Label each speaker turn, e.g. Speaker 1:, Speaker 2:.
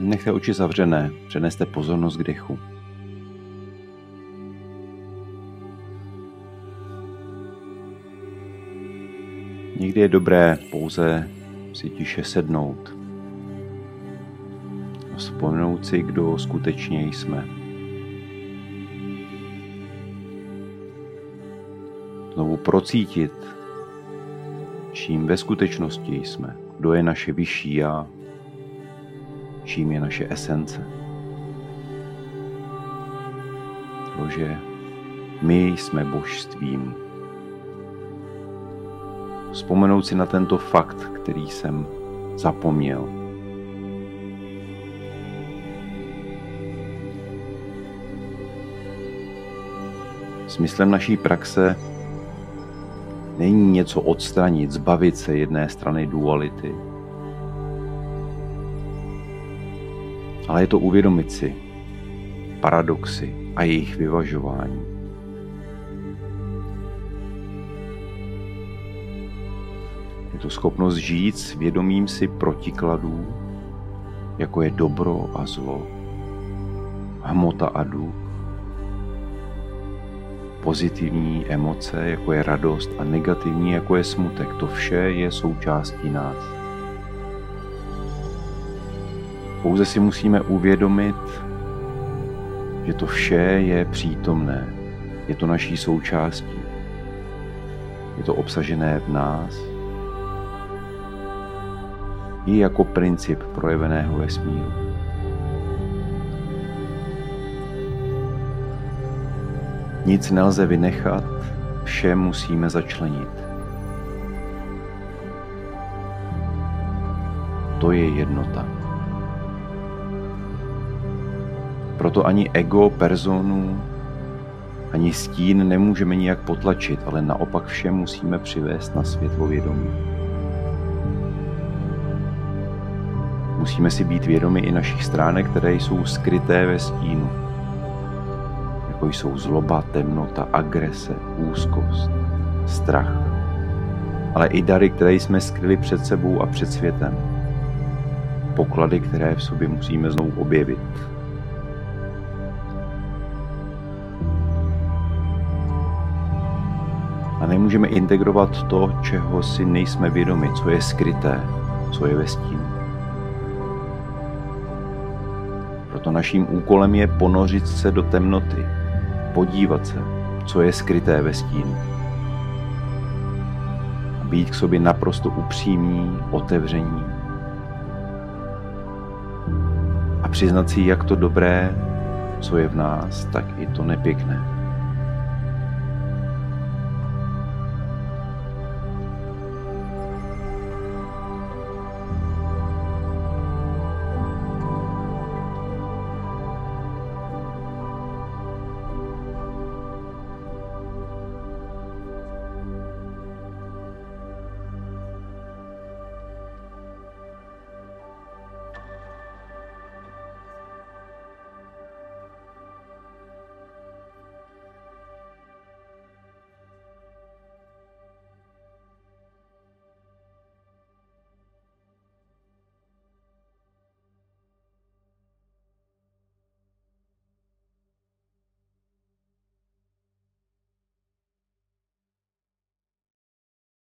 Speaker 1: nechte oči zavřené, přeneste pozornost k dechu. Někdy je dobré pouze si tiše sednout a vzpomenout si, kdo skutečně jsme. Znovu procítit, čím ve skutečnosti jsme, kdo je naše vyšší já, čím je naše esence. To, že my jsme božstvím. Vzpomenout si na tento fakt, který jsem zapomněl. Smyslem naší praxe není něco odstranit, zbavit se jedné strany duality, ale je to uvědomit si paradoxy a jejich vyvažování. Je to schopnost žít s vědomím si protikladů, jako je dobro a zlo, hmota a duch, pozitivní emoce, jako je radost a negativní, jako je smutek. To vše je součástí nás. Pouze si musíme uvědomit, že to vše je přítomné, je to naší součástí, je to obsažené v nás, i jako princip projeveného vesmíru. Nic nelze vynechat, vše musíme začlenit. To je jednota. Proto ani ego, personu, ani stín nemůžeme nijak potlačit, ale naopak vše musíme přivést na světlo vědomí. Musíme si být vědomi i našich stránek, které jsou skryté ve stínu, jako jsou zloba, temnota, agrese, úzkost, strach, ale i dary, které jsme skryli před sebou a před světem. Poklady, které v sobě musíme znovu objevit, a nemůžeme integrovat to, čeho si nejsme vědomi, co je skryté, co je ve stínu. Proto naším úkolem je ponořit se do temnoty, podívat se, co je skryté ve stínu. Být k sobě naprosto upřímní, otevření a přiznat si jak to dobré, co je v nás, tak i to nepěkné.